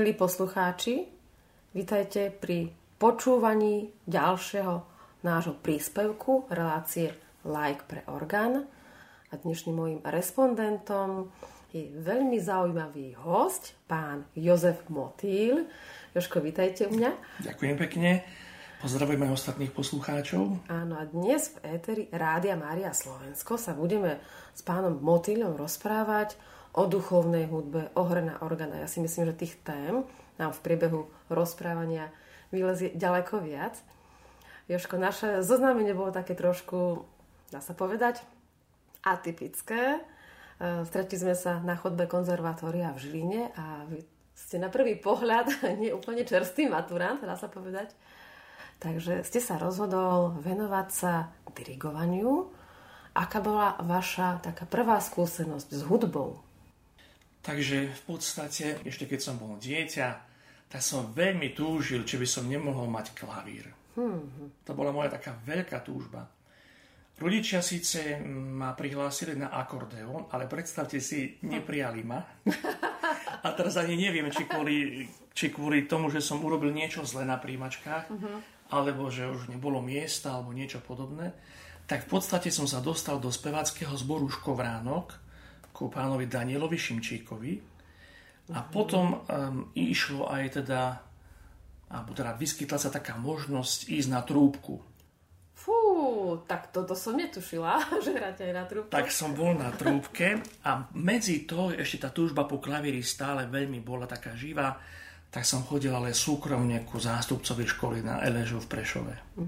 Milí poslucháči, vítajte pri počúvaní ďalšieho nášho príspevku relácie Like pre orgán. A dnešným mojim respondentom je veľmi zaujímavý host, pán Jozef Motýl. Joško, vítajte u mňa. Ďakujem pekne. Pozdravujeme ostatných poslucháčov. Áno, a dnes v éteri Rádia Mária Slovensko sa budeme s pánom Motýľom rozprávať o duchovnej hudbe, o hre na orgána. Ja si myslím, že tých tém nám v priebehu rozprávania vylezie ďaleko viac. Joško, naše zoznámenie bolo také trošku, dá sa povedať, atypické. E, stretli sme sa na chodbe konzervatória v Žiline a vy ste na prvý pohľad nie úplne čerstvý maturant, dá sa povedať. Takže ste sa rozhodol venovať sa dirigovaniu. Aká bola vaša taká prvá skúsenosť s hudbou? Takže v podstate, ešte keď som bol dieťa, tak som veľmi túžil, či by som nemohol mať klavír. Hmm. To bola moja taká veľká túžba. Rodičia síce ma prihlásili na akordeón, ale predstavte si, neprijali ma. A teraz ani neviem, či kvôli, či kvôli tomu, že som urobil niečo zle na príjimačkách, uh-huh alebo že už nebolo miesta, alebo niečo podobné, tak v podstate som sa dostal do speváckého zboru Škovránok ku pánovi Danielovi Šimčíkovi a potom um, išlo aj teda, alebo teda vyskytla sa taká možnosť ísť na trúbku. Fú, tak toto som netušila, že hráte aj na trúbke. Tak som bol na trúbke a medzi to ešte tá túžba po klavíri stále veľmi bola taká živá tak som chodil ale súkromne ku zástupcovi školy na Eležu v Prešove. Uh-huh.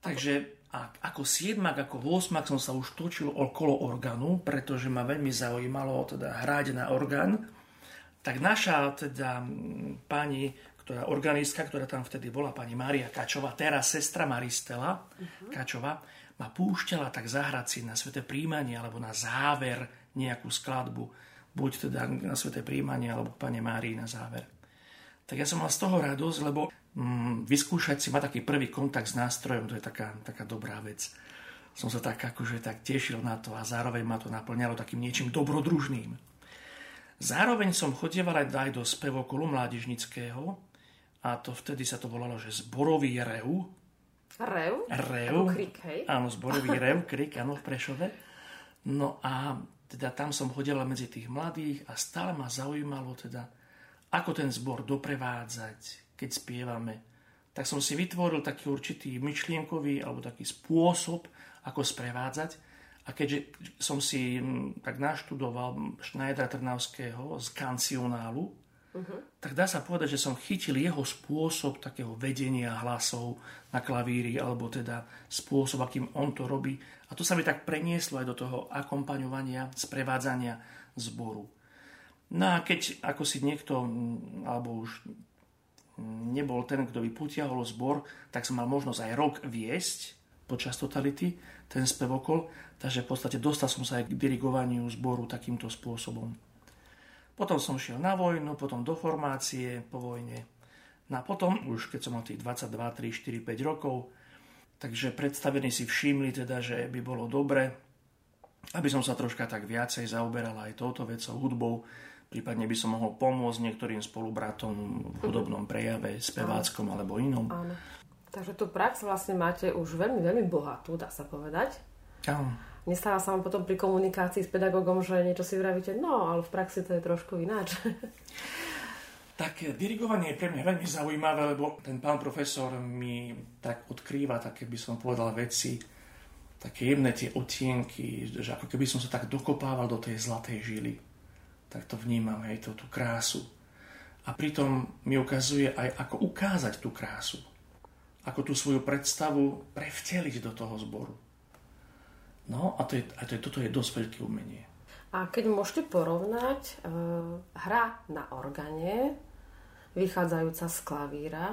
Takže a ako siedmak, ako 8 som sa už točil okolo orgánu, pretože ma veľmi zaujímalo teda hrať na orgán. Tak naša teda pani, ktorá organistka, ktorá tam vtedy bola, pani Mária Kačová, teraz sestra Maristela uh-huh. Kačová, ma púšťala tak zahrať si na sveté príjmanie alebo na záver nejakú skladbu buď teda na sveté príjmanie alebo Pane Márii na záver. Tak ja som mal z toho radosť, lebo vyskúšať si mať taký prvý kontakt s nástrojom, to je taká, taká dobrá vec. Som sa tak akože tak tešil na to a zároveň ma to naplňalo takým niečím dobrodružným. Zároveň som chodieval aj, do spevokolu mládežnického a to vtedy sa to volalo, že zborový rev. Rev? Rev. Krik, hej? Áno, zborový rev, krik, áno, v Prešove. No a teda tam som chodila medzi tých mladých a stále ma zaujímalo teda, ako ten zbor doprevádzať, keď spievame. Tak som si vytvoril taký určitý myšlienkový alebo taký spôsob, ako sprevádzať. A keďže som si tak naštudoval Schneidera Trnavského z kancionálu, uh-huh. tak dá sa povedať, že som chytil jeho spôsob takého vedenia hlasov na klavíri, alebo teda spôsob, akým on to robí. A to sa mi tak prenieslo aj do toho akompaňovania, sprevádzania zboru. No a keď ako si niekto, alebo už nebol ten, kto by putiahol zbor, tak som mal možnosť aj rok viesť počas totality ten spevokol, takže v podstate dostal som sa aj k dirigovaniu zboru takýmto spôsobom. Potom som šiel na vojnu, potom do formácie po vojne. No a potom, už keď som mal tých 22, 3, 4, 5 rokov, Takže predstavení si všimli teda, že by bolo dobre, aby som sa troška tak viacej zaoberal aj touto vecou, hudbou, prípadne by som mohol pomôcť niektorým spolubratom v hudobnom prejave, speváckom alebo inom. Áno. Takže tú prax vlastne máte už veľmi, veľmi bohatú, dá sa povedať. Áno. Nestáva sa vám potom pri komunikácii s pedagógom, že niečo si vravíte, no, ale v praxi to je trošku ináč. Tak dirigovanie je pre mňa veľmi zaujímavé, lebo ten pán profesor mi tak odkrýva také, by som povedal, veci, také jemné tie otienky, že ako keby som sa tak dokopával do tej zlatej žily. Tak to vnímam, hej, tú, tú krásu. A pritom mi ukazuje aj, ako ukázať tú krásu. Ako tú svoju predstavu prevteliť do toho zboru. No a, to je, a to je, toto je dosť veľké umenie. A keď môžete porovnať uh, hra na organe vychádzajúca z klavíra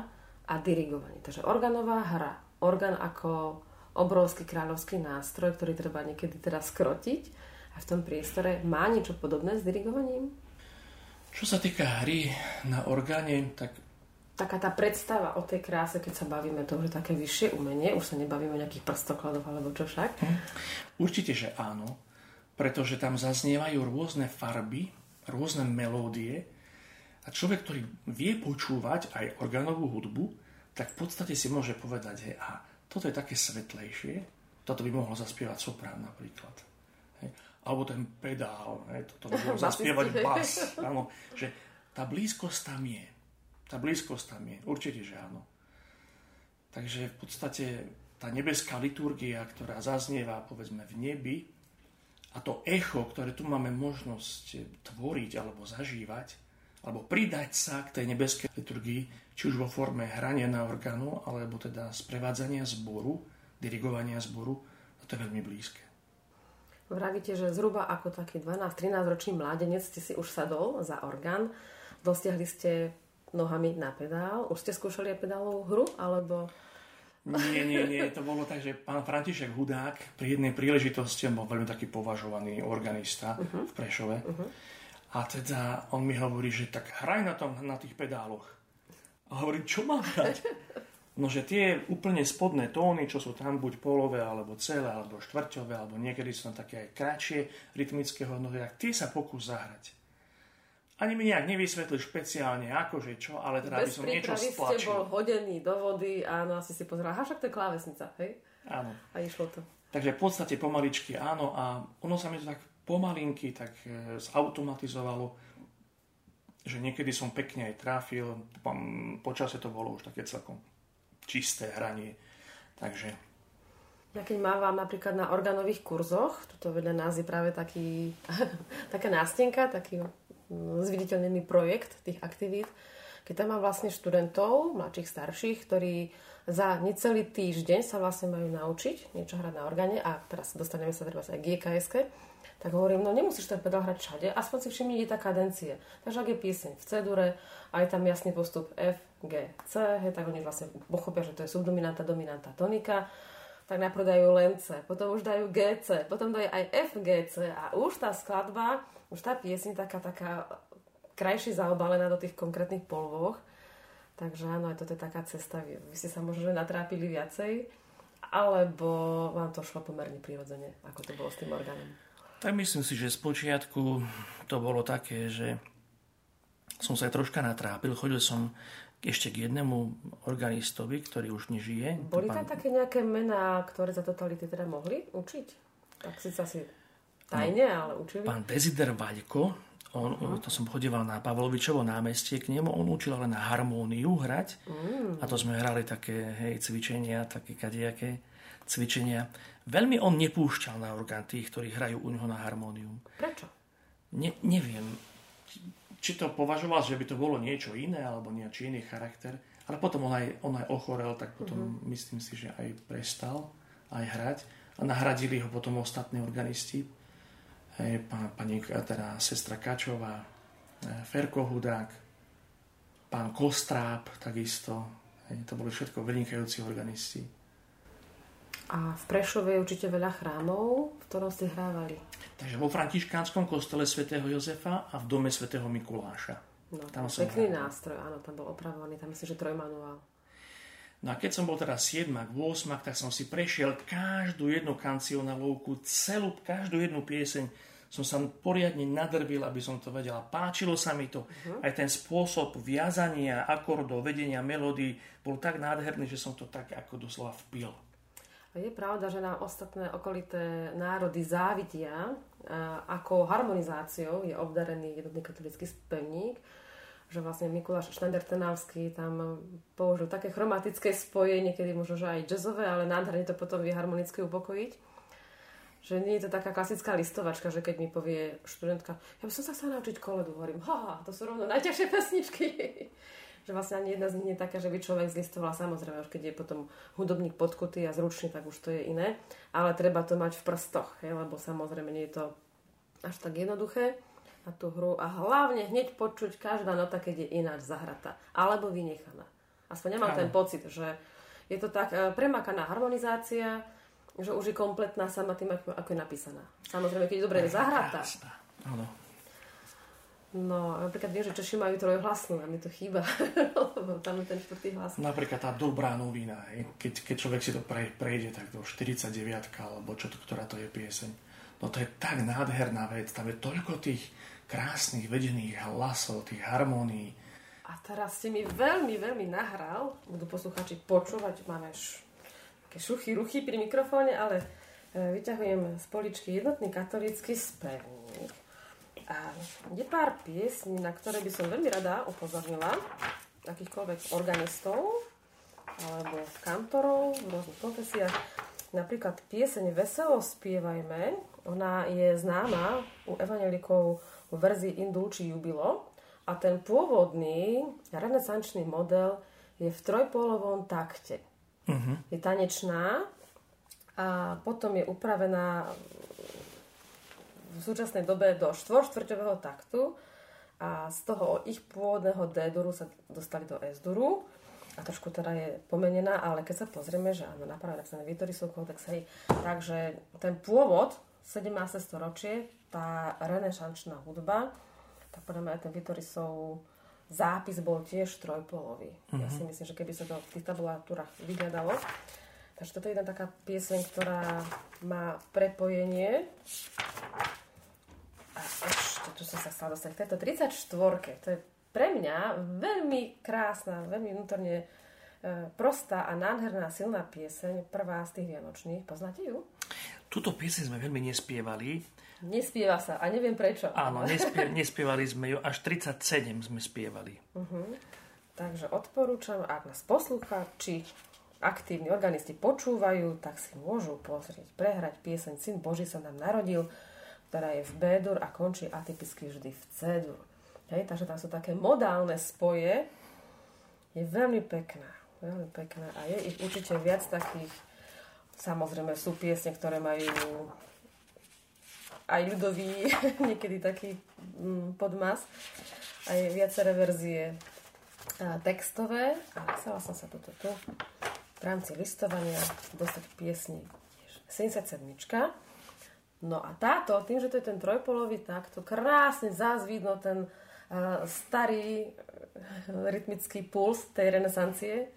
a dirigovanie. Takže organová hra. Orgán ako obrovský kráľovský nástroj, ktorý treba niekedy teraz skrotiť a v tom priestore má niečo podobné s dirigovaním? Čo sa týka hry na orgáne, tak taká tá predstava o tej kráse, keď sa bavíme to, že také vyššie umenie, už sa nebavíme o nejakých prstokladoch alebo čo však? Hm. Určite, že áno, pretože tam zaznievajú rôzne farby, rôzne melódie A človek, ktorý vie počúvať aj orgánovú hudbu, tak v podstate si môže povedať, hej, a toto je také svetlejšie, toto by mohlo zaspievať soprán napríklad. Alebo ten pedál, hej, toto by mohlo zaspievať bas. Áno, že tá blízkosť tam je. Tá blízkosť tam je. Určite, že áno. Takže v podstate tá nebeská liturgia, ktorá zaznieva povedzme v nebi, a to echo, ktoré tu máme možnosť tvoriť alebo zažívať, alebo pridať sa k tej nebeskej liturgii, či už vo forme hrania na orgánu, alebo teda sprevádzania zboru, dirigovania zboru, a to je veľmi blízke. Vravíte, že zhruba ako taký 12-13 ročný mládenec ste si už sadol za orgán, dosiahli ste nohami na pedál, už ste skúšali aj pedálovú hru, alebo... Nie, nie, nie, to bolo tak, že pán František Hudák pri jednej príležitosti, on bol veľmi taký považovaný organista uh-huh. v Prešove, uh-huh a teda on mi hovorí, že tak hraj na, tom, na tých pedáloch. A hovorím, čo mám hrať? No, že tie úplne spodné tóny, čo sú tam buď polové, alebo celé, alebo štvrťové, alebo niekedy sú tam také aj kratšie rytmické hodnoty, tak tie sa pokús zahrať. Ani mi nejak nevysvetlil špeciálne, akože čo, ale teda by som niečo stlačil. ste bol hodený do vody, áno, asi si pozeral, však to je klávesnica, hej? Áno. A išlo to. Takže v podstate pomaličky áno a ono sa mi to tak pomalinky tak e, zautomatizovalo, že niekedy som pekne aj trafil, počasie to bolo už také celkom čisté hranie. Takže... Ja keď mávam napríklad na organových kurzoch, tuto vedľa nás je práve taký, taká nástenka, taký mm, zviditeľnený projekt tých aktivít, keď tam mám vlastne študentov, mladších, starších, ktorí za necelý týždeň sa vlastne majú naučiť niečo hrať na orgáne a teraz dostaneme sa teraz aj GKS, tak hovorím, no nemusíš ten pedál hrať všade, aspoň si všimni, kde tá kadencie. Takže ak je pieseň v C-dure a je tam jasný postup F, G, C, hej, tak oni vlastne pochopia, že to je subdominanta, dominanta, tonika, tak najprv dajú len C, potom už dajú GC, potom dajú aj F, GC a už tá skladba, už tá pieseň taká, taká krajšie zaobalená do tých konkrétnych polvoch. Takže áno, aj toto je taká cesta. Vy ste sa možno natrápili viacej, alebo vám to šlo pomerne prirodzene, ako to bolo s tým orgánom? Tak myslím si, že z počiatku to bolo také, že som sa aj troška natrápil. Chodil som ešte k jednému organistovi, ktorý už nežije. Boli tam pán... také nejaké mená, ktoré za totality teda mohli učiť? Tak si asi tajne, no, ale učili? Pán Desider Vaľko, on, uh-huh. to som chodieval na Pavlovičovo námestie k nemu, on učil ale na harmóniu hrať uh-huh. a to sme hrali také hej, cvičenia, také kadejaké cvičenia. Veľmi on nepúšťal na orgán tých, ktorí hrajú u neho na harmónium. Prečo? Ne, neviem. Či to považoval, že by to bolo niečo iné, alebo nejaký iný charakter. Ale potom on aj, on aj ochorel, tak potom uh-huh. myslím si, že aj prestal aj hrať. A nahradili ho potom ostatní organisti. Hej, pán, pani, teda sestra Kačová, e, Ferko Hudák, pán Kostráp takisto. Hej, to boli všetko vynikajúci organisti. A v Prešove je určite veľa chrámov, v ktorom ste hrávali. Takže vo františkánskom kostele svätého Jozefa a v dome svätého Mikuláša. No, tam som pekný hrával. nástroj, áno, tam bol opravovaný, tam myslím, že trojmanuál. No a keď som bol teda 7 8 tak som si prešiel každú jednu kancionálovku, celú, každú jednu pieseň som sa poriadne nadrvil, aby som to vedela. Páčilo sa mi to. Uh-huh. Aj ten spôsob viazania akordov, vedenia melódií bol tak nádherný, že som to tak ako doslova vpil. Je pravda, že nám ostatné okolité národy závidia, ako harmonizáciou je obdarený jednotný katolický spevník, že vlastne Mikuláš Štender Tenávsky tam použil také chromatické spoje, niekedy možno že aj jazzové, ale nádherne to potom vie harmonicky upokojiť. Že nie je to taká klasická listovačka, že keď mi povie študentka, ja by som sa chcela naučiť koledu, hovorím, ha, to sú rovno najťažšie pesničky že vlastne ani jedna z nich nie je taká, že by človek zlistoval. Samozrejme, už keď je potom hudobník podkutý a zručný, tak už to je iné. Ale treba to mať v prstoch, je, lebo samozrejme nie je to až tak jednoduché na tú hru. A hlavne hneď počuť každá nota, keď je ináč zahratá. Alebo vynechaná. Aspoň nemám ten pocit, že je to tak e, premakaná harmonizácia, že už je kompletná sama tým, ako, je napísaná. Samozrejme, keď je dobre zahratá. Áno. No, napríklad viem, že Češi majú trojhlasnú a mi to chýba, lebo tam je ten štvrtý hlas. Napríklad tá dobrá novina, keď, keď človek si to pre, prejde, tak to 49 alebo čo to, ktorá to je pieseň. No to je tak nádherná vec, tam je toľko tých krásnych vedených hlasov, tých harmónií. A teraz ste mi veľmi, veľmi nahral, budú posluchači počúvať, máme š- také šuchy, ruchy pri mikrofóne, ale e, vyťahujem z poličky jednotný katolícky spevník. A je pár piesní, na ktoré by som veľmi rada upozornila akýchkoľvek organistov alebo kantorov v rôznych konfesiách. Napríklad pieseň Veselo spievajme, ona je známa u evangelikov v verzii Indulci Jubilo a ten pôvodný renesančný model je v trojpolovom takte. Uh-huh. Je tanečná a potom je upravená v súčasnej dobe do štvorštvrťového taktu a z toho ich pôvodného D-duru sa dostali do S-duru a trošku teda je pomenená, ale keď sa pozrieme, že áno, na paradoxné Vitorysov kódex, hej, takže ten pôvod, 17. storočie, tá renesančná hudba, tak podľa mňa ten Vitorisov zápis bol tiež trojpolový. Mm-hmm. Ja si mhm. myslím, že keby sa to v tých tabulatúrach vyhľadalo. Takže toto je jedna taká pieseň, ktorá má prepojenie. A ešte, čo som sa stala dostať k tejto 34 to je pre mňa veľmi krásna, veľmi vnútorne e, prostá a nádherná silná pieseň, prvá z tých vianočných. Poznáte ju? Túto pieseň sme veľmi nespievali. Nespieva sa a neviem prečo. Áno, nespie, nespievali sme ju, až 37 sme spievali. Uh-huh. Takže odporúčam, ak nás poslúcha, či aktívni organisti počúvajú, tak si môžu pozrieť, prehrať pieseň Syn Boží sa nám narodil, ktorá je v B-dur a končí atypicky vždy v C-dur. Hej, takže tam sú také modálne spoje. Je veľmi pekná. Veľmi pekná. A je ich určite viac takých. Samozrejme sú piesne, ktoré majú aj ľudový, niekedy taký mm, podmas. Aj viaceré verzie a, textové. A chcela som sa toto tu v rámci listovania dostať piesni 77. No a táto, tým, že to je ten trojpolový tak to krásne zás vidno ten starý eh, rytmický puls tej renesancie.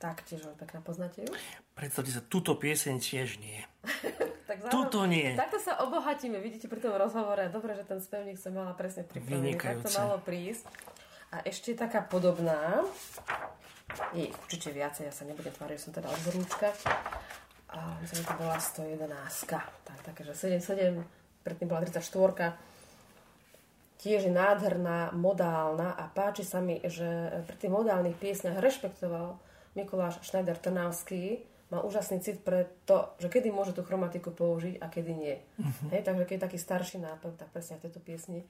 tiež veľmi pekná, poznáte ju? Predstavte sa, túto pieseň tiež nie. tak zároveň, Tuto nie. Takto sa obohatíme, vidíte pri tom rozhovore. Dobre, že ten spevník som mala presne pripravený. Tak to malo prísť. A ešte taká podobná. Je určite viacej, ja sa nebudem tváriť, že som teda odborníčka. A myslím, že to bola 111. Tak, takže 7-7, predtým bola 34 tiež je nádherná, modálna a páči sa mi, že pri tých modálnych piesňach rešpektoval Mikuláš Schneider Trnavský, má úžasný cit pre to, že kedy môže tú chromatiku použiť a kedy nie. Uh-huh. Hej, takže keď je taký starší nápev, tak presne v tejto piesni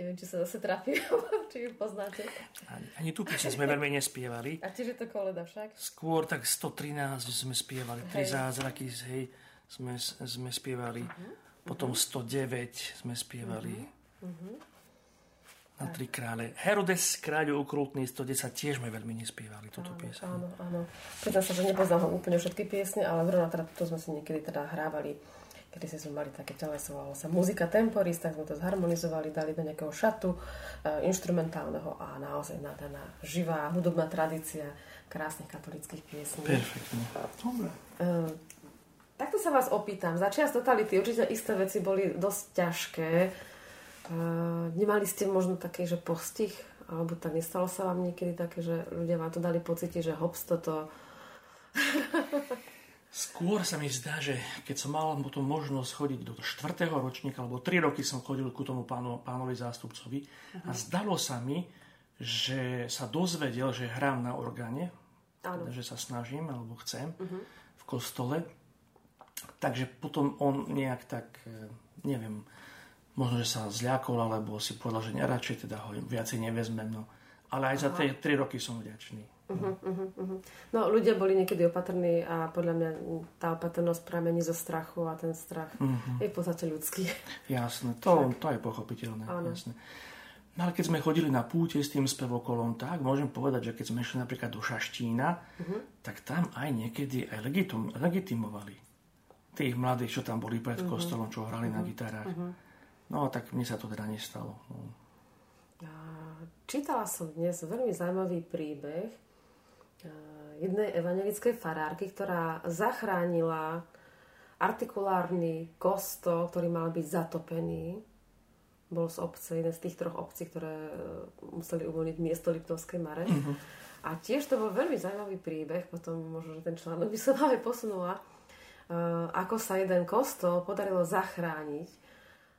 neviem, či sa zase trafí, či ju poznáte. Ani, ani tú piesň sme veľmi nespievali. A tiež je to koleda však? Skôr tak 113 sme spievali, tri zázraky, hej, sme, sme spievali. Uh-huh. Potom 109 sme spievali. Uh-huh. Na tri krále. Herodes, kráľu okrutný 110, tiež sme veľmi nespievali túto piesň. Áno, áno. Priznám sa, že nepoznám úplne všetky piesne, ale zrovna teda to sme si niekedy teda hrávali kedy si sme mali také telesovalo sa muzika temporis, tak sme to zharmonizovali, dali do nejakého šatu e, instrumentálneho a naozaj nadaná živá hudobná tradícia krásnych katolických piesní. Perfektne. Dobre. E, takto sa vás opýtam. Za čias totality určite isté veci boli dosť ťažké Uh, nemali ste možno taký, že postih? Alebo tak nestalo sa vám niekedy také, že ľudia vám to dali pocítiť, že hops, toto... Skôr sa mi zdá, že keď som mal potom možnosť chodiť do štvrtého ročníka, alebo tri roky som chodil ku tomu pánu, pánovi zástupcovi uh-huh. a zdalo sa mi, že sa dozvedel, že hrám na orgáne, teda, že sa snažím alebo chcem uh-huh. v kostole. Takže potom on nejak tak, eh, neviem, možno, že sa zľakol, alebo si povedal, že neradšej teda ho viacej nevezmem. No. Ale aj Aha. za tie tri roky som vďačný. Uh-huh, uh-huh, uh-huh. No ľudia boli niekedy opatrní a podľa mňa tá opatrnosť pramení zo strachu a ten strach uh-huh. je v podstate ľudský. Jasné, to, to je pochopiteľné. Áno. Jasné. No ale keď sme chodili na púte s tým spevokolom, tak môžem povedať, že keď sme išli napríklad do Šaštína, uh-huh. tak tam aj niekedy aj legitim, legitimovali tých mladých, čo tam boli pred uh-huh. kostolom, čo hrali uh-huh. na gitarách. Uh-huh. No tak mne sa to teda nestalo. No. Čítala som dnes veľmi zaujímavý príbeh jednej evangelickej farárky, ktorá zachránila artikulárny kostol, ktorý mal byť zatopený bol z obce, jeden z tých troch obcí, ktoré e, museli uvoľniť miesto Liptovskej Mare. Uh-huh. A tiež to bol veľmi zaujímavý príbeh, potom možno, že ten článok by som aj posunula, uh, ako sa jeden kostol podarilo zachrániť.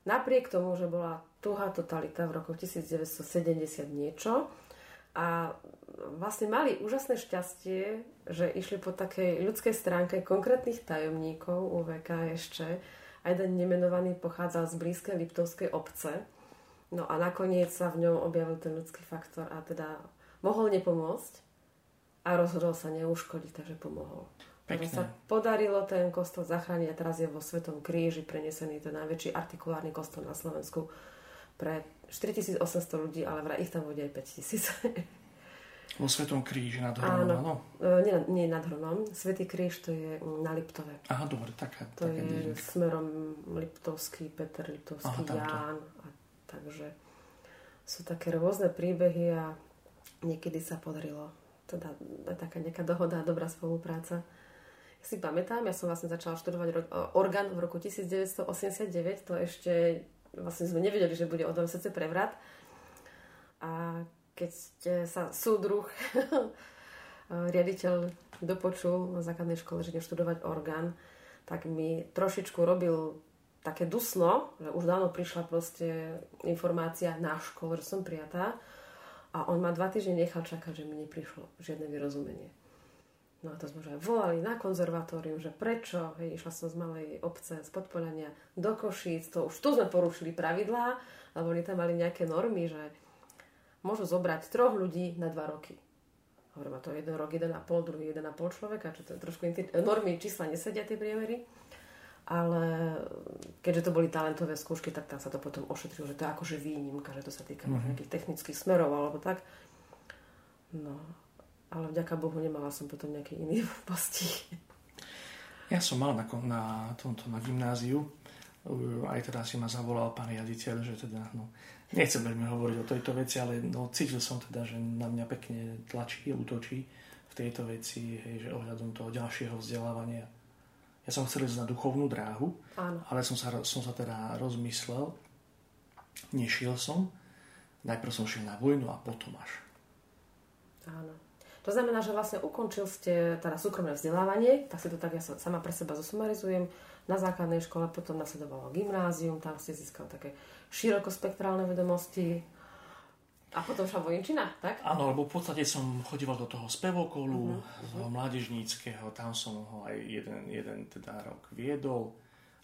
Napriek tomu, že bola tuhá totalita v roku 1970 niečo a vlastne mali úžasné šťastie, že išli po takej ľudskej stránke konkrétnych tajomníkov UVK ešte, a jeden nemenovaný pochádzal z blízkej Liptovskej obce. No a nakoniec sa v ňom objavil ten ľudský faktor a teda mohol nepomôcť a rozhodol sa neuškodiť, takže pomohol. Takže sa podarilo ten kostol zachrániť a teraz je vo Svetom kríži prenesený ten najväčší artikulárny kostol na Slovensku pre 4800 ľudí, ale vraj ich tam bude aj 5000. Vo Svetom kríži nad Hronom, áno. áno? E, nie, nie nad Hronom. Svetý kríž to je na Liptove. Aha, dobre, taká. To taká je dýznik. smerom Liptovský, Peter Liptovský, Aha, Ján. A, takže sú také rôzne príbehy a niekedy sa podarilo teda taká nejaká dohoda a dobrá spolupráca. Si pamätám, ja som vlastne začala študovať orgán v roku 1989, to ešte vlastne sme nevedeli, že bude o tom srdce prevrat. A keď sa súdruh, riaditeľ dopočul na základnej škole, že idem študovať orgán, tak mi trošičku robil také dusno, že už dávno prišla proste informácia na škole, že som prijatá a on ma dva týždne nechal čakať, že mi neprišlo žiadne vyrozumenie. No a to sme už volali na konzervatórium, že prečo, hej, išla som z malej obce, z Podpolania do Košíc, to už tu sme porušili pravidlá, lebo oni tam mali nejaké normy, že môžu zobrať troch ľudí na dva roky. Hovorím, a to jeden rok, jeden a pol, druhý jeden a pol človeka, čo to je trošku inti- normy čísla nesedia tie priemery. Ale keďže to boli talentové skúšky, tak tam sa to potom ošetrilo, že to je akože výnimka, že to sa týka mm-hmm. nejakých technických smerov alebo tak. No, ale vďaka Bohu nemala som potom nejaký iný postih. Ja som mal na, na tomto na gymnáziu, aj teda si ma zavolal pán riaditeľ, že teda, no, nechcem veľmi hovoriť o tejto veci, ale no, cítil som teda, že na mňa pekne tlačí, útočí v tejto veci, hej, že ohľadom toho ďalšieho vzdelávania. Ja som chcel ísť na duchovnú dráhu, Áno. ale som sa, som sa teda rozmyslel, nešiel som, najprv som šiel na vojnu a potom až. Áno. To znamená, že vlastne ukončil ste teda súkromné vzdelávanie, tak si to tak ja sama pre seba zosumarizujem, na základnej škole, potom nasledovalo gymnázium, tam ste získal také širokospektrálne vedomosti. A potom šla vojenčina, tak? Áno, lebo v podstate som chodíval do toho spevokolu, uh-huh, uh-huh. mládežníckého, tam som ho aj jeden, jeden teda rok viedol.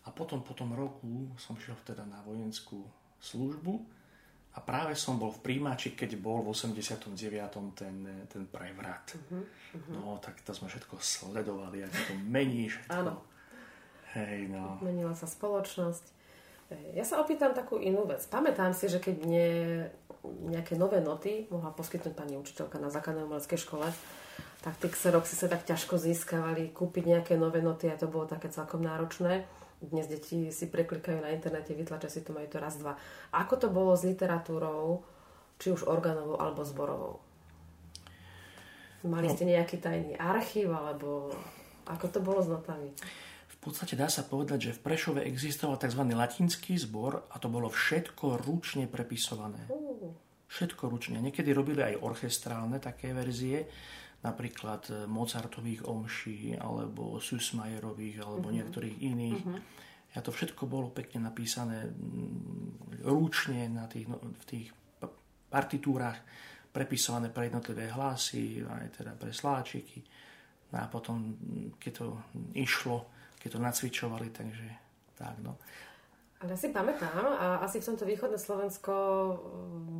A potom po tom roku som šiel teda na vojenskú službu a práve som bol v príjimači, keď bol v 89. ten, ten prevrat. Uh-huh, uh-huh. No, tak to sme všetko sledovali, ako to mení všetko. Áno. Hej, no. Menila sa spoločnosť. Ja sa opýtam takú inú vec. Pamätám si, že keď mne nejaké nové noty mohla poskytnúť pani učiteľka na základnej umeleckej škole, tak tie xeroxy sa tak ťažko získavali, kúpiť nejaké nové noty a to bolo také celkom náročné. Dnes deti si preklikajú na internete, vytlačia si to, majú to raz, dva. Ako to bolo s literatúrou, či už organovou alebo zborovou? Mali no. ste nejaký tajný archív, alebo ako to bolo s notami? V podstate dá sa povedať, že v Prešove existoval tzv. latinský zbor a to bolo všetko ručne prepisované. Všetko ručne. Niekedy robili aj orchestrálne také verzie, napríklad e, Mozartových omší, alebo Susmajerových, alebo uh-huh. niektorých iných. Uh-huh. A to všetko bolo pekne napísané ručne na tých, no, v tých partitúrach, prepisované pre jednotlivé hlasy, aj teda pre sláčiky. No a potom, keď to išlo keď to nacvičovali, takže tak no. Ale ja si pamätám, a asi v tomto východné Slovensko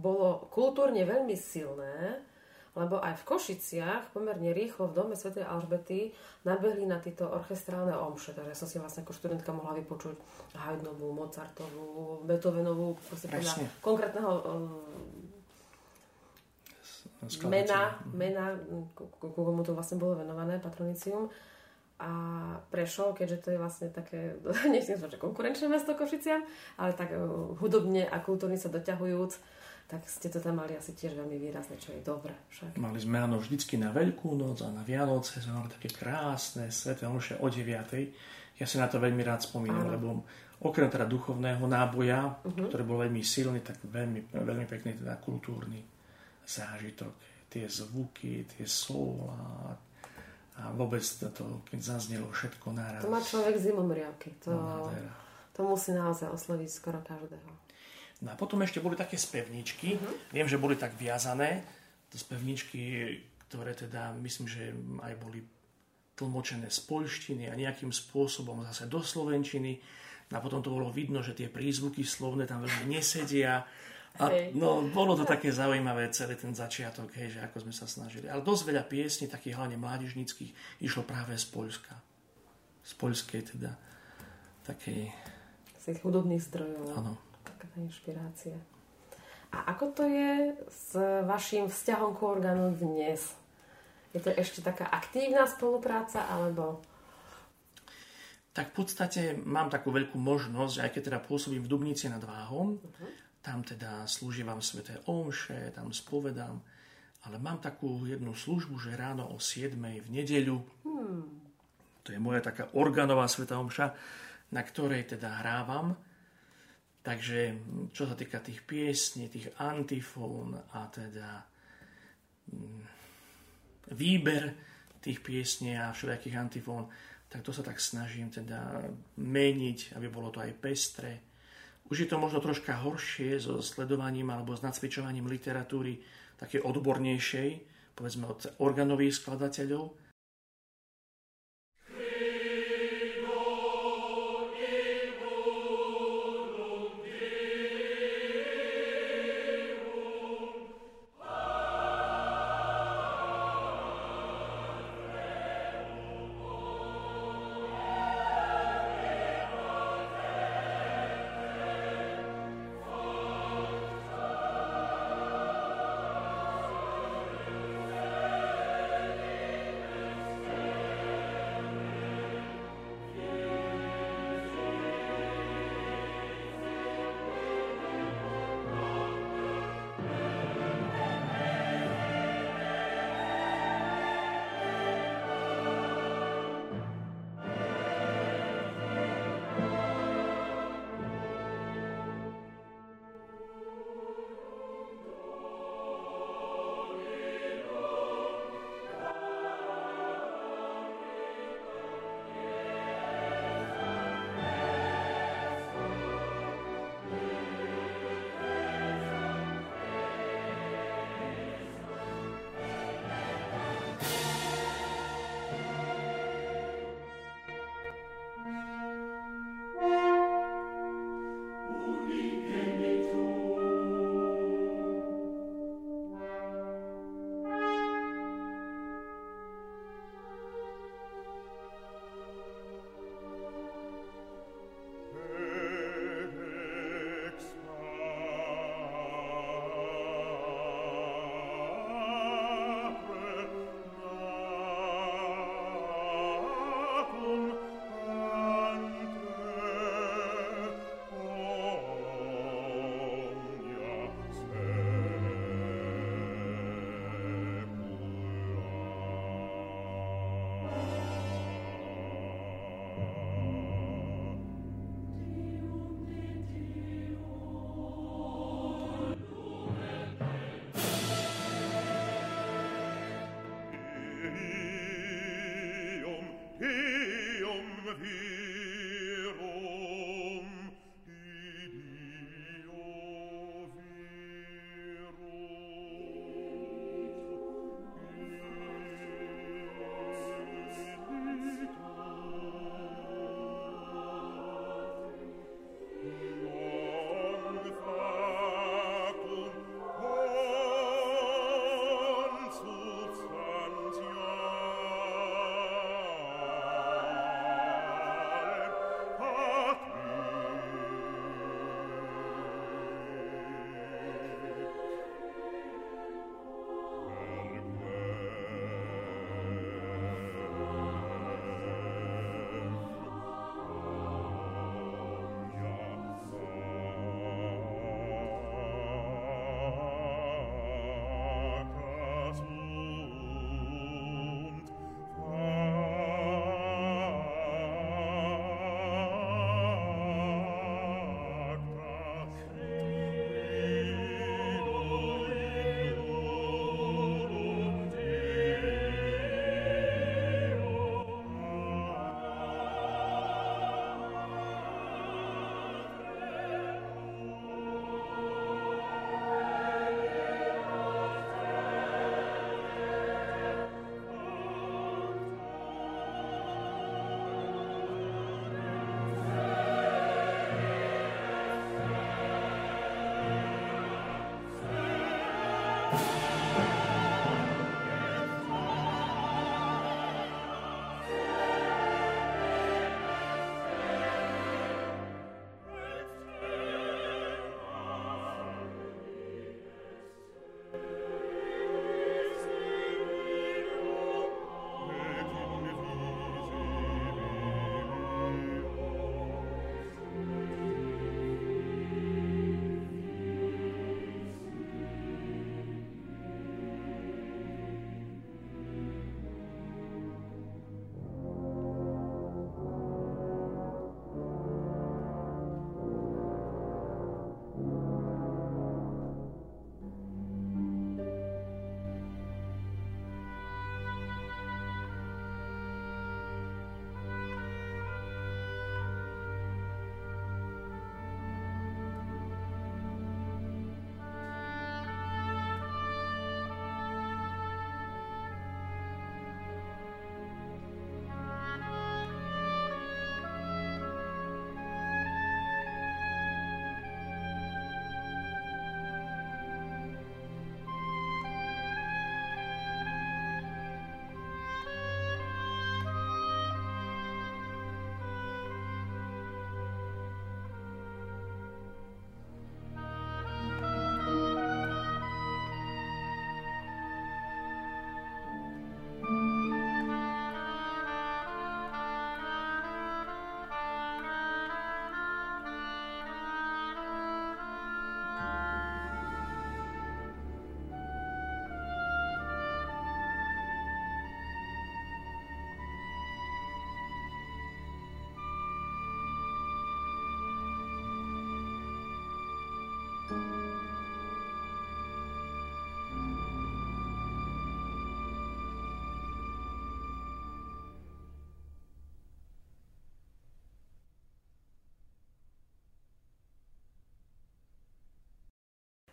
bolo kultúrne veľmi silné, lebo aj v Košiciach pomerne rýchlo v dome Sv. Alžbety nabehli na tieto orchestrálne omše. Takže som si vlastne ako študentka mohla vypočuť Haydnovú, Mozartovú, Beethovenovú, podľa konkrétneho um, mena, mena, komu to vlastne bolo venované, patronicium a Prešov, keďže to je vlastne také, nechcem že konkurenčné mesto Košiciam, ale tak e, hudobne a kultúrne sa doťahujúc, tak ste to tam mali asi tiež veľmi výrazne, čo je dobré. Však. Mali sme áno vždycky na Veľkú noc a na Vianoce sme mali také krásne sveté omše o 9. Ja si na to veľmi rád spomínam, Áno. lebo okrem teda duchovného náboja, uh-huh. ktorý bol veľmi silný, tak veľmi, veľmi pekný teda kultúrny zážitok. Tie zvuky, tie slova a vôbec to, keď zaznelo všetko naraz. To má človek zimomriavky. To, no, to musí naozaj osloviť skoro každého. No a potom ešte boli také spevničky. Uh-huh. Viem, že boli tak viazané. To spevničky, ktoré teda, myslím, že aj boli tlmočené z polštiny a nejakým spôsobom zase do slovenčiny. A potom to bolo vidno, že tie prízvuky slovné tam veľmi nesedia. A no, bolo to také zaujímavé, celý ten začiatok, hej, že ako sme sa snažili. Ale dosť veľa piesní, takých hlavne mládežnických, išlo práve z Poľska. Z poľskej teda takej... Z tých hudobných zdrojov. Áno. Taká tá inšpirácia. A ako to je s vašim vzťahom k orgánu dnes? Je to ešte taká aktívna spolupráca, alebo... Tak v podstate mám takú veľkú možnosť, aj keď teda pôsobím v Dubnici nad Váhom, uh-huh. tam teda slúžim sveté omše, tam spovedám, ale mám takú jednu službu, že ráno o 7 v nedeľu, hmm. to je moja taká organová sveta omša, na ktorej teda hrávam. Takže čo sa týka tých piesní, tých antifón a teda mm, výber tých piesní a všelijakých antifón, tak to sa tak snažím teda meniť, aby bolo to aj pestré. Už je to možno troška horšie so sledovaním alebo s nacvičovaním literatúry také odbornejšej, povedzme od organových skladateľov,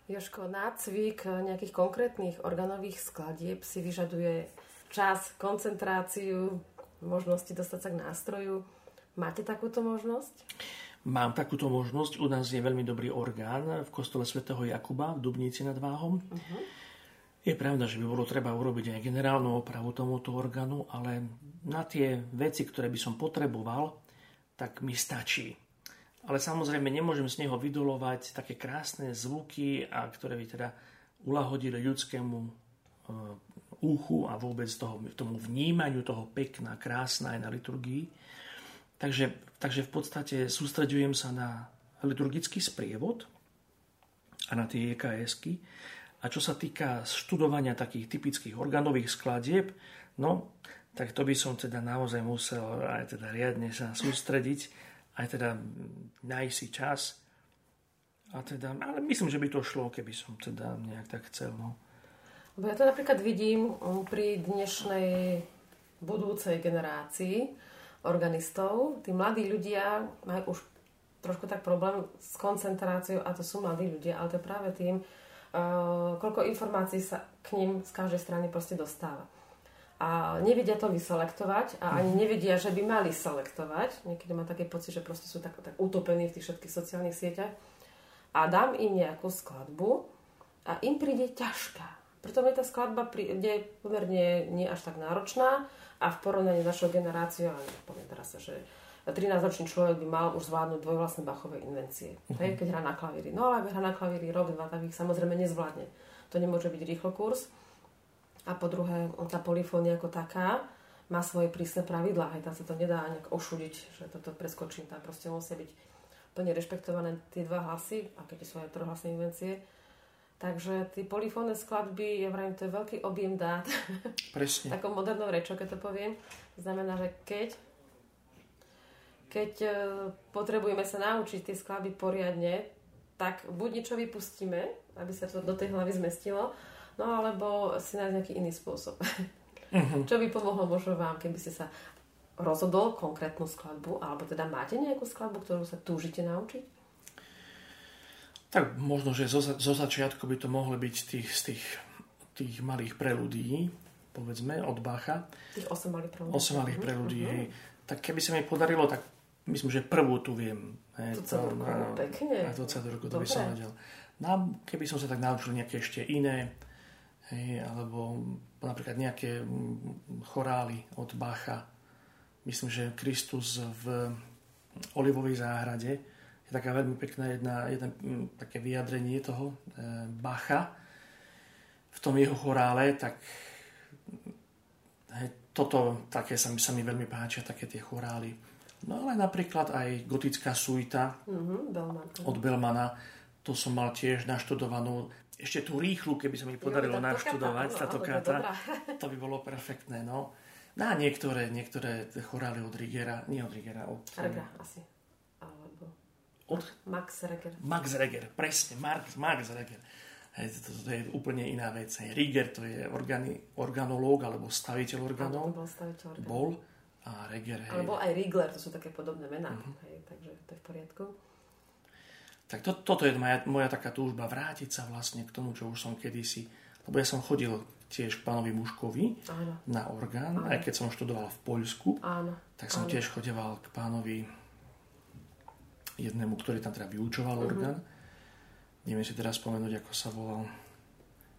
Joško, nácvik nejakých konkrétnych organových skladieb si vyžaduje čas, koncentráciu, možnosti dostať sa k nástroju. Máte takúto možnosť? Mám takúto možnosť. U nás je veľmi dobrý orgán v kostole svätého Jakuba v Dubnici nad Váhom. Uh-huh. Je pravda, že by bolo treba urobiť aj generálnu opravu tomuto orgánu, ale na tie veci, ktoré by som potreboval, tak mi stačí ale samozrejme nemôžem z neho vydolovať také krásne zvuky, a ktoré by teda ulahodili ľudskému uh, uchu a vôbec toho, tomu vnímaniu toho pekná, krásna aj na liturgii. Takže, takže v podstate sústredujem sa na liturgický sprievod a na tie EKSky. A čo sa týka študovania takých typických organových skladieb, no, tak to by som teda naozaj musel aj teda riadne sa sústrediť aj teda nájsť si čas. A teda, ale myslím, že by to šlo, keby som teda nejak tak chcel. No. Lebo ja to napríklad vidím pri dnešnej budúcej generácii organistov. Tí mladí ľudia majú už trošku tak problém s koncentráciou a to sú mladí ľudia, ale to je práve tým, uh, koľko informácií sa k ním z každej strany proste dostáva a nevedia to vyselektovať a ani mhm. nevedia, že by mali selektovať. Niekedy má taký pocit, že proste sú tak, tak utopení v tých všetkých sociálnych sieťach. A dám im nejakú skladbu a im príde ťažká. Preto mi tá skladba príde pomerne nie až tak náročná a v porovnaní s našou generáciou, ale poviem teraz, že 13-ročný človek by mal už zvládnuť dvojvlastné bachové invencie. Hej, keď hrá na klavíri. No ale ak hrá na klavíri rok, dva, tak ich samozrejme nezvládne. To nemôže byť rýchlo kurz. A po druhé, tá polifónia ako taká má svoje prísne pravidlá. Hej, tam sa to nedá nejak ošudiť, že toto preskočím. Tam proste musia byť plne rešpektované tie dva hlasy, a keď sú aj trohlasné invencie. Takže tie polifónne skladby, ja vravím, to je veľký objem dát. Presne. Takou modernou rečou, keď to poviem. Znamená, že keď keď e, potrebujeme sa naučiť tie skladby poriadne, tak buď niečo vypustíme, aby sa to do tej hlavy zmestilo, no alebo si nájsť nejaký iný spôsob. Uh-huh. Čo by pomohlo možno vám, keby ste sa rozhodol konkrétnu skladbu, alebo teda máte nejakú skladbu, ktorú sa túžite naučiť? Tak možno, že zo, zo začiatku by to mohlo byť tých, z tých, tých malých preludí, povedzme, od Bacha. Tých 8 malých preludí. 8 malých mhm, preludí, uh-huh. hej. Tak keby sa mi podarilo, tak myslím, že prvú tu viem. Hej, to, na, pekne. Na to to by som vedel. No, keby som sa tak naučil nejaké ešte iné, Hej, alebo napríklad nejaké chorály od Bacha. Myslím, že Kristus v Olivovej záhrade je taká veľmi pekná jedna, jedna také vyjadrenie toho e, Bacha v tom jeho chorále, tak hej, toto také sa mi, sa mi veľmi páčia, také tie chorály. No ale napríklad aj gotická suita mm-hmm, Belman. od Belmana, to som mal tiež naštudovanú ešte tú rýchlu, keby sa mi podarilo jo, naštudovať, tá tokáta, to by bolo perfektné. No. Na niektoré, niektoré chorály od Rigera, nie od Rigera, od... Reger, asi. Alebo... Od? Max Reger. Max Reger, presne, Max, Max Reger. Hej, to, to, to je úplne iná vec. Hej. Riger to je organi, organológ alebo staviteľ orgánov. Bol staviteľ orgánov. Bol. A Reger, hej. Alebo aj Rigler, to sú také podobné mená. Uh-huh. Hej, takže to je v poriadku. Tak to, toto je moja, moja taká túžba, vrátiť sa vlastne k tomu, čo už som kedysi... Lebo ja som chodil tiež k pánovi Muškovi Áno. na orgán, Áno. aj keď som študoval v Poľsku, Áno. tak som Áno. tiež chodeval k pánovi jednému, ktorý tam teda vyučoval uh-huh. orgán. Neviem si teraz spomenúť, ako sa volal.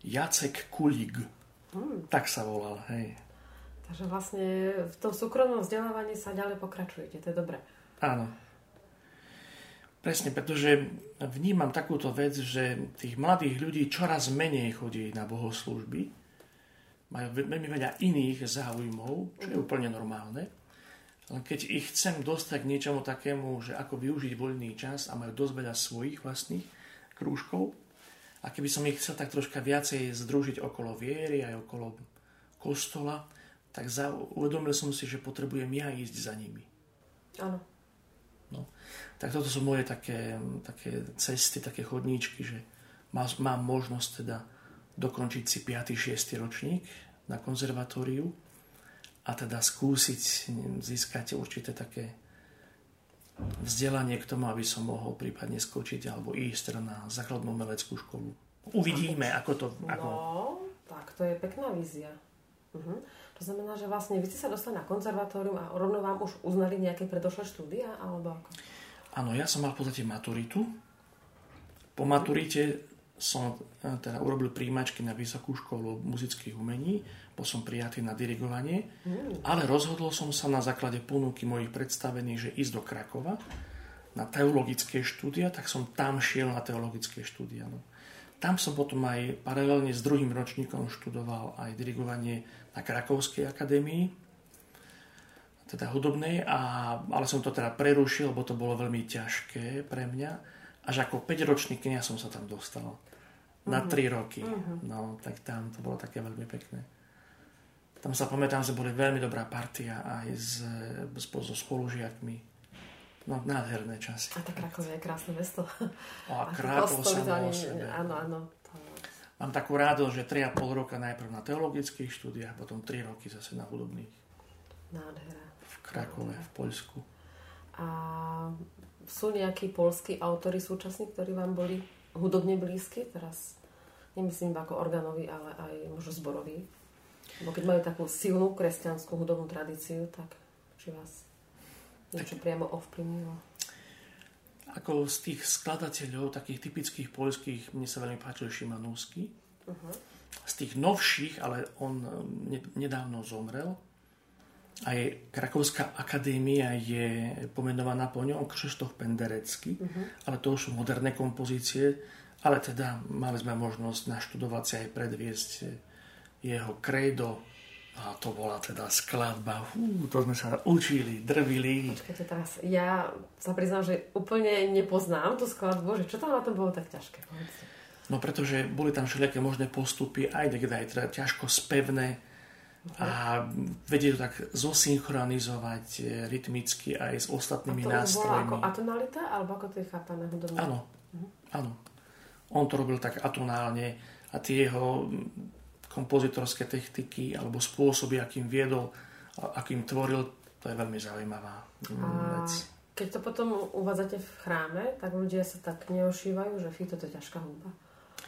Jacek Kulík. Hmm. Tak sa volal, hej. Takže vlastne v tom súkromnom vzdelávaní sa ďalej pokračujete, to je dobré. Áno. Presne, pretože vnímam takúto vec, že tých mladých ľudí čoraz menej chodí na bohoslužby, majú veľmi veľa iných záujmov, čo je úplne normálne. Len keď ich chcem dostať k niečomu takému, že ako využiť voľný čas a majú dosť veľa svojich vlastných krúžkov, a keby som ich chcel tak troška viacej združiť okolo viery aj okolo kostola, tak za, uvedomil som si, že potrebujem ja ísť za nimi. Áno. No. Tak toto sú moje také, také cesty, také chodníčky, že má, mám možnosť teda dokončiť si 5. 6. ročník na konzervatóriu a teda skúsiť získať určité také vzdelanie k tomu, aby som mohol prípadne skočiť alebo ísť teda na základnú umeleckú školu Uvidíme, ako to... Ako... No, tak to je pekná vízia. Uh-huh. To znamená, že vlastne vy ste sa dostali na konzervatórium a rovno vám už uznali nejaké predošlé štúdia, alebo ako? Áno, ja som mal v podstate maturitu. Po maturite som e, teda urobil príjimačky na Vysokú školu muzických umení, bol som prijatý na dirigovanie, mm. ale rozhodol som sa na základe ponuky mojich predstavených, že ísť do Krakova na teologické štúdia, tak som tam šiel na teologické štúdia. No. Tam som potom aj paralelne s druhým ročníkom študoval aj dirigovanie na Krakovskej akadémii, teda hudobnej, a, ale som to teda prerušil, lebo to bolo veľmi ťažké pre mňa. Až ako 5-ročný kniha som sa tam dostal. Na uh-huh. Mhm. 3 roky. Uh-huh. No, tak tam to bolo také veľmi pekné. Tam sa pamätám, že boli veľmi dobrá partia aj s, so spolužiakmi. No, nádherné časy. A tak Krakov je krásne mesto. A, a Krakov samo Áno, áno. Mám takú radosť, že 3,5 roka najprv na teologických štúdiách, potom 3 roky zase na hudobných. Nádhera. V Krakove, v Poľsku. A sú nejakí polskí autory súčasní, ktorí vám boli hudobne blízky? Teraz nemyslím ako organovi, ale aj možno zborový. Lebo keď majú takú silnú kresťanskú hudobnú tradíciu, tak či vás niečo priamo ovplyvnilo? Ako z tých skladateľov, takých typických poľských, mne sa veľmi páčil Šimanúsky. Uh-huh. Z tých novších, ale on um, nedávno zomrel. Aj Krakovská akadémia je pomenovaná po ňom, Krzysztof Penderecký, uh-huh. ale to už sú moderné kompozície, ale teda mali sme možnosť naštudovať si aj predviesť jeho kredo, a to bola teda skladba, Hú, to sme sa učili, drvili. Počkajte teraz, ja sa priznám, že úplne nepoznám tú skladbu, že čo tam na tom bolo tak ťažké? Povedzte. No pretože boli tam všelijaké možné postupy, aj niekde aj teda ťažko spevné uh-huh. a vedie to tak zosynchronizovať e, rytmicky aj s ostatnými a to nástrojmi. ako atonalita, alebo ako to je chápané hudobne? Áno, uh-huh. áno. On to robil tak atonálne a tie jeho kompozitorské techniky alebo spôsoby, akým viedol, akým tvoril, to je veľmi zaujímavá vec. Keď to potom uvádzate v chráme, tak ľudia sa tak neošívajú, že fí, toto je ťažká hudba.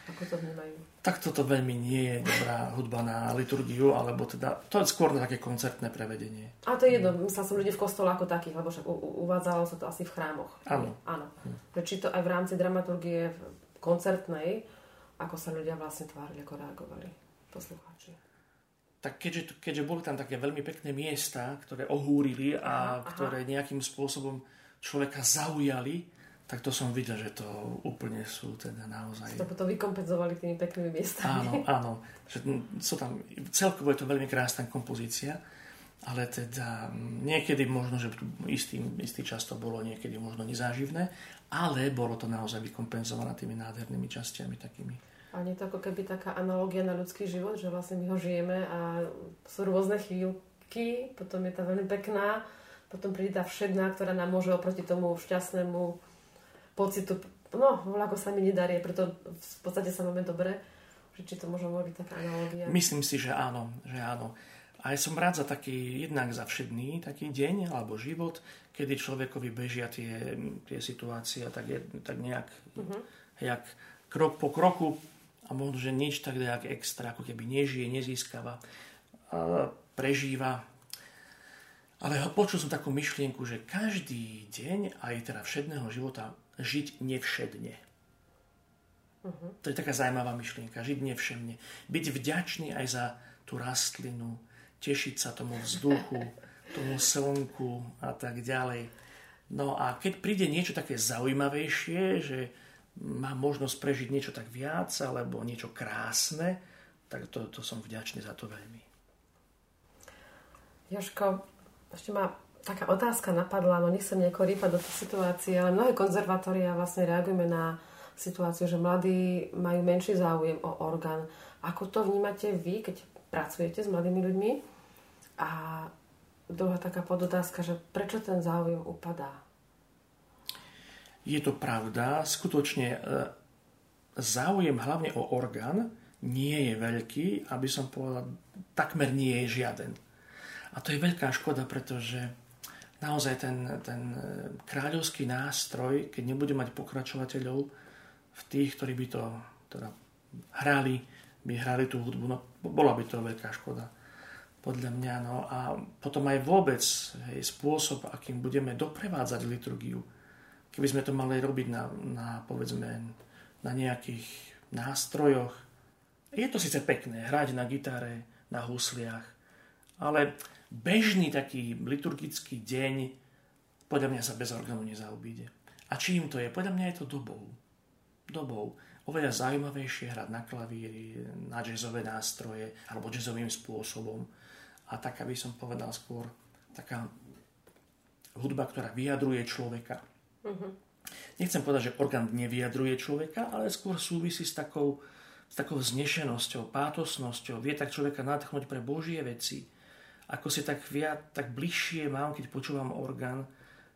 Ako to vnímajú? Tak toto veľmi nie je dobrá hudba na liturgiu, alebo teda, to je skôr na také koncertné prevedenie. A to je jedno, myslel som ľudí v kostole ako takých, lebo však uvádzalo sa to asi v chrámoch. Áno. Áno. Hm. Či to aj v rámci dramaturgie koncertnej, ako sa ľudia vlastne tvárili, ako reagovali poslucháči? Tak keďže, keďže boli tam také veľmi pekné miesta, ktoré ohúrili a aha, ktoré nejakým spôsobom človeka zaujali, tak to som videl, že to úplne sú teda naozaj... To potom vykompenzovali tými peknými miestami. Áno, áno. Že sú tam, celkovo je to veľmi krásna kompozícia, ale teda niekedy možno, že istý, istý čas to bolo niekedy možno nezáživné, ale bolo to naozaj vykompenzované tými nádhernými častiami takými a nie to ako keby taká analogia na ľudský život, že vlastne my ho žijeme a sú rôzne chvíľky, potom je tá veľmi pekná, potom príde tá všedná, ktorá nám môže oproti tomu šťastnému pocitu, no, ako sa mi nedarí, preto v podstate sa máme dobre, že či to môže byť taká analogia. Myslím si, že áno, že áno. A ja som rád za taký, jednak za všedný taký deň alebo život, kedy človekovi bežia tie, tie situácie tak, je, tak nejak, uh-huh. jak krok po kroku a možno, že nič tak nejak extra, ako keby nežije, nezískava, prežíva. Ale počul som takú myšlienku, že každý deň, aj teda všedného života, žiť nevšedne. Uh-huh. To je taká zaujímavá myšlienka, žiť nevšedne. Byť vďačný aj za tú rastlinu, tešiť sa tomu vzduchu, tomu slnku a tak ďalej. No a keď príde niečo také zaujímavejšie, že mám možnosť prežiť niečo tak viac alebo niečo krásne, tak to, to som vďačný za to veľmi. Joško, ešte ma taká otázka napadla, no nechcem nejako rýpať do tej situácie, ale mnohé konzervatória vlastne reagujeme na situáciu, že mladí majú menší záujem o orgán. Ako to vnímate vy, keď pracujete s mladými ľuďmi? A druhá taká podotázka, že prečo ten záujem upadá? Je to pravda, skutočne e, záujem hlavne o orgán nie je veľký, aby som povedal, takmer nie je žiaden. A to je veľká škoda, pretože naozaj ten, ten e, kráľovský nástroj, keď nebude mať pokračovateľov v tých, ktorí by to teda hrali, by hrali tú hudbu, no bola by to veľká škoda podľa mňa. No a potom aj vôbec hej, spôsob, akým budeme doprevádzať liturgiu. Keby sme to mali robiť na, na povedzme, na nejakých nástrojoch. Je to síce pekné, hrať na gitare, na husliach, ale bežný taký liturgický deň podľa mňa sa bez orgánu nezaobíde. A čím to je? Podľa mňa je to dobou. Dobou. Oveľa zaujímavejšie hrať na klavíri, na jazzové nástroje alebo jazzovým spôsobom. A tak, aby som povedal skôr, taká hudba, ktorá vyjadruje človeka. Uh-huh. Nechcem povedať, že orgán nevyjadruje človeka, ale skôr súvisí s takou, s takou znešenosťou, pátosnosťou. Vie tak človeka nadchnúť pre Božie veci. Ako si tak viac, tak bližšie mám, keď počúvam orgán,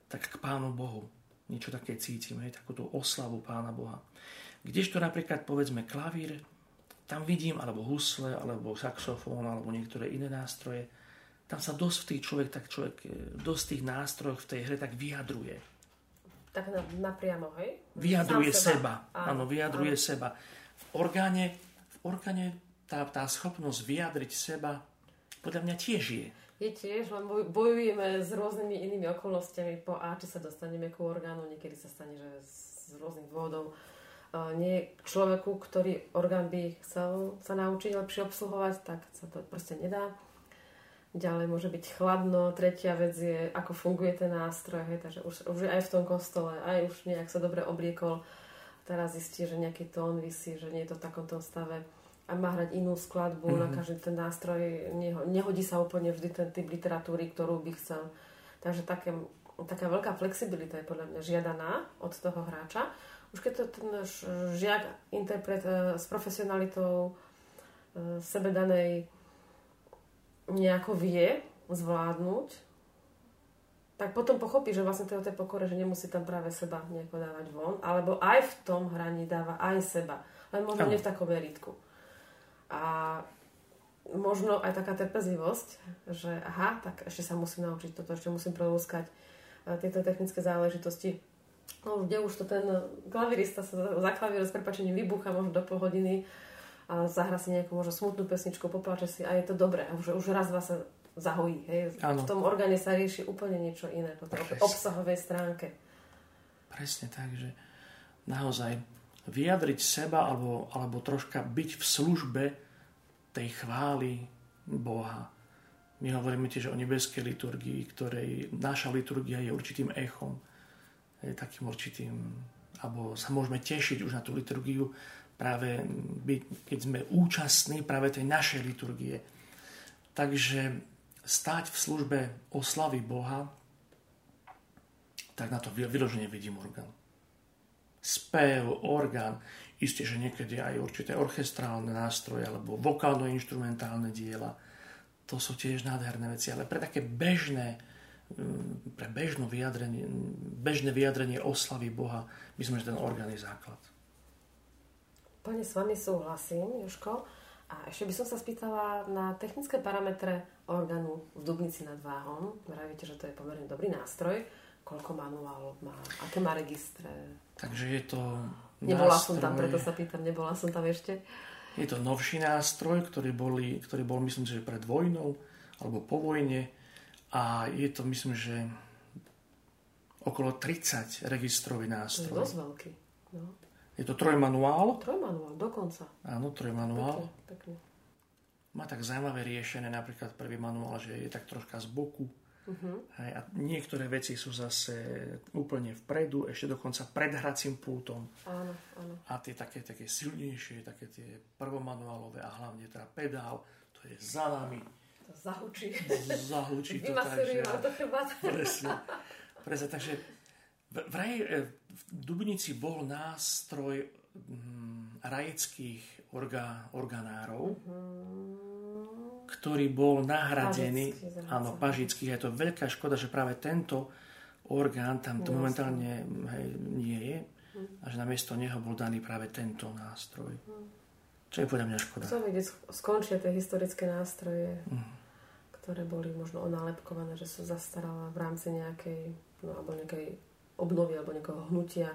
tak k Pánu Bohu. Niečo také cítim, hej, takúto oslavu Pána Boha. Kdežto napríklad, povedzme, klavír, tam vidím, alebo husle, alebo saxofón, alebo niektoré iné nástroje, tam sa dosť v tých človek, tak človek, e, dosť tých nástrojoch v tej hre tak vyjadruje. Tak napriamo, hej? Vyjadruje seba. seba. Áno, vyjadruje áno. seba. V orgáne, v orgáne tá, tá schopnosť vyjadriť seba podľa mňa tiež je je tiež, len bojujeme s rôznymi inými okolnostiami po A, či sa dostaneme ku orgánu, niekedy sa stane, že z rôznych dôvodov nie človeku, ktorý orgán by chcel sa naučiť lepšie obsluhovať, tak sa to proste nedá. Ďalej môže byť chladno, tretia vec je, ako funguje ten nástroj, hej, takže už, už aj v tom kostole, aj už nejak sa dobre obliekol, teraz zistí, že nejaký tón vysí, že nie je to v takomto stave a má hrať inú skladbu mm-hmm. na mhm. každý ten nástroj. Neho, nehodí sa úplne vždy ten typ literatúry, ktorú by chcel. Takže také, taká veľká flexibilita je podľa mňa žiadaná od toho hráča. Už keď to ten žiak, interpret e, s profesionalitou e, sebedanej nejako vie zvládnuť, tak potom pochopí, že vlastne to je o tej pokore, že nemusí tam práve seba nejako dávať von, alebo aj v tom hraní dáva aj seba, len možno nie v takom meritku. A možno aj taká trpezlivosť, že aha, tak ešte sa musím naučiť toto, ešte musím prelúskať e, tieto technické záležitosti. No, kde už to ten klavirista sa za klavír s prepačením vybucha možno do pol hodiny a zahra si nejakú možno smutnú pesničku, popláče si a je to dobré. A už, už raz vás sa zahojí. Hej. V tom orgáne sa rieši úplne niečo iné po tej obsahovej stránke. Presne tak, že naozaj vyjadriť seba alebo, alebo troška byť v službe tej chvály Boha. My hovoríme tiež o nebeskej liturgii, ktorej naša liturgia je určitým echom, je takým určitým, alebo sa môžeme tešiť už na tú liturgiu, práve keď sme účastní práve tej našej liturgie. Takže stať v službe oslavy Boha, tak na to vyloženie vidím orgán spev, orgán, isté, že niekedy aj určité orchestrálne nástroje alebo vokálno-instrumentálne diela. To sú tiež nádherné veci, ale pre také bežné, mm, pre bežnú vyjadrenie, bežné vyjadrenie oslavy Boha, myslím, že ten orgán je základ. Pane, s vami súhlasím, Joško. A ešte by som sa spýtala na technické parametre orgánu v Dubnici nad Váhom. Vravíte, že to je pomerne dobrý nástroj. Koľko manuálov má? Aké má registre? Takže je to Nebola nástroj, som tam, preto sa pýtam, nebola som tam ešte. Je to novší nástroj, ktorý, boli, ktorý bol, myslím, že pred vojnou alebo po vojne a je to, myslím, že okolo 30 registrový nástroj. To je dosť veľký. No. Je to trojmanuál. Trojmanuál, dokonca. Áno, trojmanuál. Pekne, pekne. Má tak zaujímavé riešené, napríklad prvý manuál, že je tak troška z boku Uh-huh. Hej, a niektoré veci sú zase úplne vpredu, ešte dokonca pred hracím pultom. Áno, áno. A tie také, také silnejšie, také tie prvomanuálové a hlavne teda pedál, to je za nami. To zahučí. Zahučí to tak, že... to presne, presne, takže vraj e, v Dubnici bol nástroj hm, rajeckých orga, organárov, uh-huh ktorý bol nahradený, Pažický, áno, pažický. Je to veľká škoda, že práve tento orgán tam to momentálne hej, nie je a že namiesto neho bol daný práve tento nástroj. Čo je podľa mňa škoda. Chcem vidieť, skončia tie historické nástroje, mm. ktoré boli možno onálepkované, že sú zastaralé v rámci nejakej, no, alebo nejakej obnovy alebo nejakého hnutia.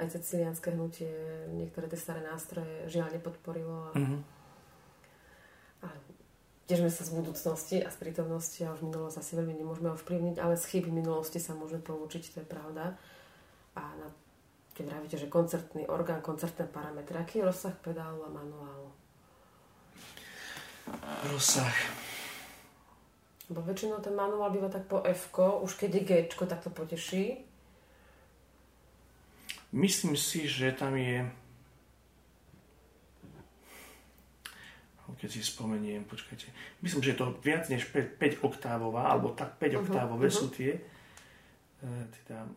aj cecilianské hnutie niektoré tie staré nástroje žiaľ nepodporilo. A, mm-hmm. a tiež sme sa z budúcnosti a z prítomnosti a už minulosť asi veľmi nemôžeme ovplyvniť, ale z chyby minulosti sa môžeme poučiť, to je pravda. A na, keď vravíte, že koncertný orgán, koncertné parametre, aký je rozsah pedálu a manuálu? Rozsah. Bo väčšinou ten manuál býva tak po F, už keď je G, tak to poteší. Myslím si, že tam je keď si spomeniem, počkajte, myslím, že je to viac než 5, 5 oktávová, alebo tak 5 uh-huh, oktávové uh-huh. sú tie. Teda,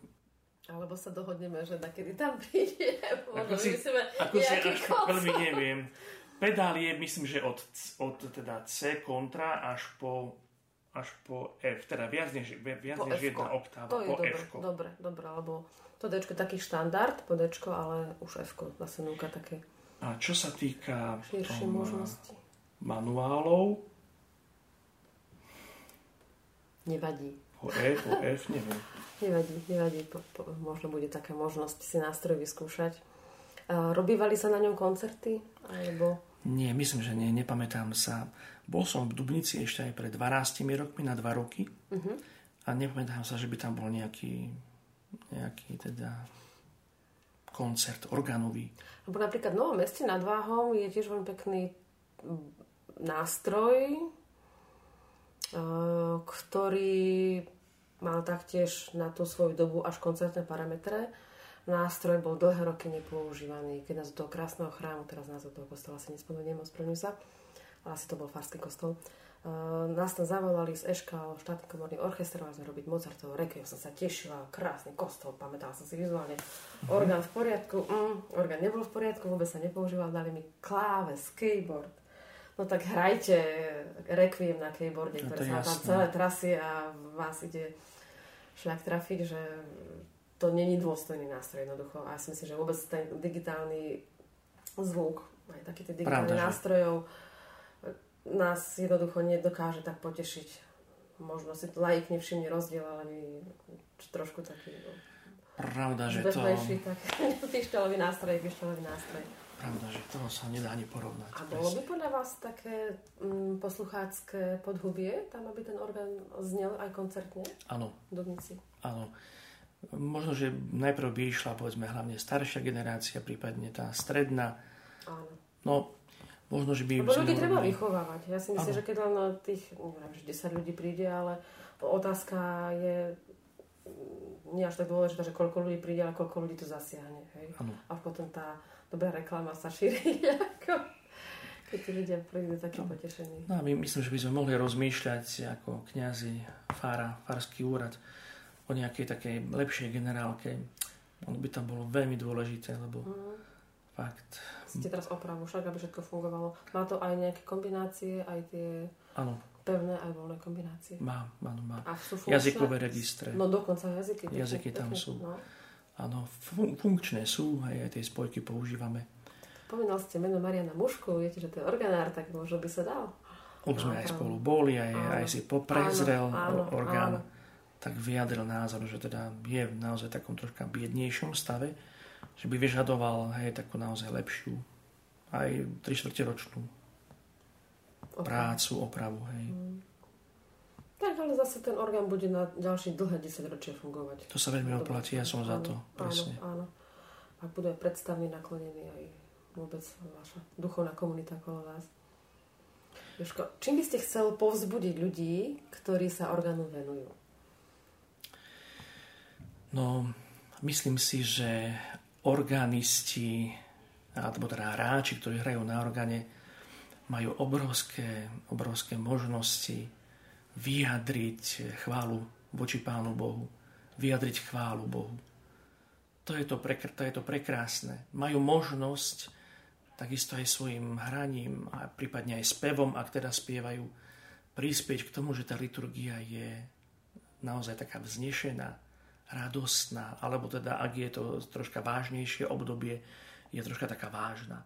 alebo sa dohodneme, že kedy tam príde. Ako si, ako si až veľmi neviem. Pedál je, myslím, že od, od teda C kontra až po až po F, teda viac než, viac po než jedna oktáva, to je po dobre, F. Dobre, dobre, lebo to D taký štandard po D, ale už F zase núka také. A čo sa týka širšie možnosti manuálov. Nevadí. Po E, po F, neviem. Nevadí, nevadí. Po, po, možno bude taká možnosť si nástroj vyskúšať. A robívali sa na ňom koncerty? Alebo... Nie, myslím, že nie. Nepamätám sa. Bol som v Dubnici ešte aj pred 12 rokmi, na 2 roky. Uh-huh. A nepamätám sa, že by tam bol nejaký, nejaký teda koncert organový. Lebo napríklad v Novom meste nad Váhom je tiež veľmi pekný nástroj, e, ktorý mal taktiež na tú svoju dobu až koncertné parametre. Nástroj bol dlhé roky nepoužívaný. Keď nás do toho krásneho chrámu, teraz nás do toho kostola si nespomeniem, ospravedlňujem sa, ale asi to bol farský kostol, Uh, nás tam zavolali z Eška, štátny komorný orchester, mali sme robiť Mozartov requiem, som sa tešila, krásny kostol, pamätala som si vizuálne. Mm-hmm. Orgán v poriadku, mm, orgán nebol v poriadku, vôbec sa nepoužíval, dali mi kláves, keyboard, no tak hrajte Requiem na keyboarde, no, ktoré sa tam celé trasy a vás ide šľak trafiť, že to není dôstojný nástroj jednoducho. A ja si myslím, že vôbec ten digitálny zvuk, aj taký ten digitálny Pravda, nástrojov, nás jednoducho nedokáže tak potešiť. Možno si laik nevšimne rozdiel, ale my trošku taký no, Pravda, že to... tak pištolový nástroj, pištolový nástroj. Pravda, že toho sa nedá ani porovnať. A bolo by podľa vás také mm, posluchácké podhubie, tam aby ten orgán znel aj koncertne? Áno. Dubnici? Áno. Možno, že najprv by išla povedzme hlavne staršia generácia, prípadne tá stredná. Áno. No, možno, že by... Lebo ľudí treba vychovávať. Ja si myslím, že keď len tých, neviem, že 10 ľudí príde, ale otázka je mm, nie až tak dôležitá, že koľko ľudí príde, ale koľko ľudí to zasiahne. Hej? Ano. A potom tá dobrá reklama sa šíri ako keď tí ľudia prídu taký no. potešení. No a my myslím, že by sme mohli rozmýšľať ako kňazi, fára, farský úrad o nejakej takej lepšej generálke. Ono by tam bolo veľmi dôležité, lebo mm. fakt... Ste teraz opravu však, aby všetko fungovalo. Má to aj nejaké kombinácie, aj tie ano. pevné aj voľné kombinácie? Má, áno, má. A sú funkčné? Jazykové registre. No dokonca jazyky. Jazyky tam sú. No. Áno, fun- funkčné sú, aj, aj tie spojky používame. Spomínal ste meno Mariana Mušku, viete, že to je organár, tak možno by sa dal. Už sme aj spolu boli, aj, aj si poprezrel áno, orgán, áno. tak vyjadril názor, že teda je v naozaj takom troška biednejšom stave, že by vyžadoval hej, takú naozaj lepšiu, aj 3 čtvrte ročnú prácu, opravu. Hej. Hmm. Tak, ale zase ten orgán bude na ďalšie dlhé 10 ročie fungovať. To sa veľmi oplatí, ja som áno, za to. Presne. Áno, áno. Ak budú aj predstavní naklonení aj vôbec vaša duchovná komunita okolo vás. Jožko, čím by ste chcel povzbudiť ľudí, ktorí sa orgánu venujú? No, myslím si, že organisti, alebo teda hráči, ktorí hrajú na orgáne, majú obrovské, obrovské možnosti vyjadriť chválu voči Pánu Bohu. Vyjadriť chválu Bohu. To je to, prekr- to je to prekrásne. Majú možnosť takisto aj svojim hraním a prípadne aj spevom, ak teda spievajú, prispieť k tomu, že tá liturgia je naozaj taká vznešená, radostná, alebo teda, ak je to troška vážnejšie obdobie, je troška taká vážna.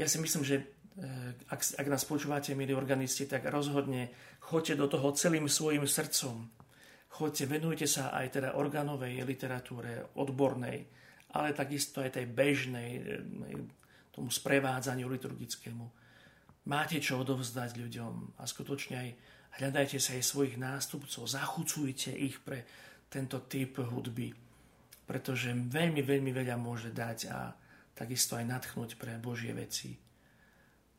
Ja si myslím, že Eh, ak, ak nás počúvate, milí organisti, tak rozhodne choďte do toho celým svojim srdcom. Choďte, venujte sa aj teda organovej literatúre, odbornej, ale takisto aj tej bežnej, eh, tomu sprevádzaniu liturgickému. Máte čo odovzdať ľuďom a skutočne aj hľadajte sa aj svojich nástupcov, zachucujte ich pre tento typ hudby, pretože veľmi, veľmi veľa môže dať a takisto aj natchnúť pre Božie veci.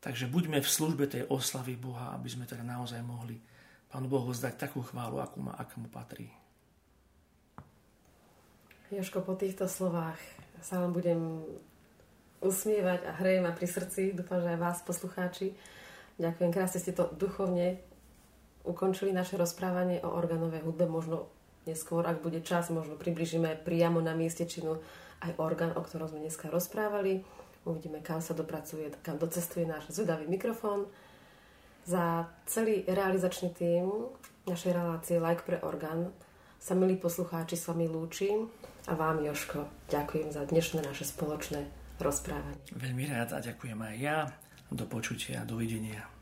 Takže buďme v službe tej oslavy Boha, aby sme teda naozaj mohli Pánu Bohu zdať takú chválu, akú, má, akú mu patrí. Joško, po týchto slovách sa vám budem usmievať a hreje ma pri srdci. Dúfam, že aj vás, poslucháči. Ďakujem krásne, ste to duchovne ukončili naše rozprávanie o organovej hudbe. Možno neskôr, ak bude čas, možno približíme priamo na mieste činu aj orgán, o ktorom sme dneska rozprávali. Uvidíme, kam sa dopracuje, kam docestuje náš zvedavý mikrofón. Za celý realizačný tým našej relácie Like pre orgán sa, milí poslucháči, s vami lúčim a vám, Joško, ďakujem za dnešné naše spoločné rozprávanie. Veľmi rád a ďakujem aj ja. Do počutia dovidenia.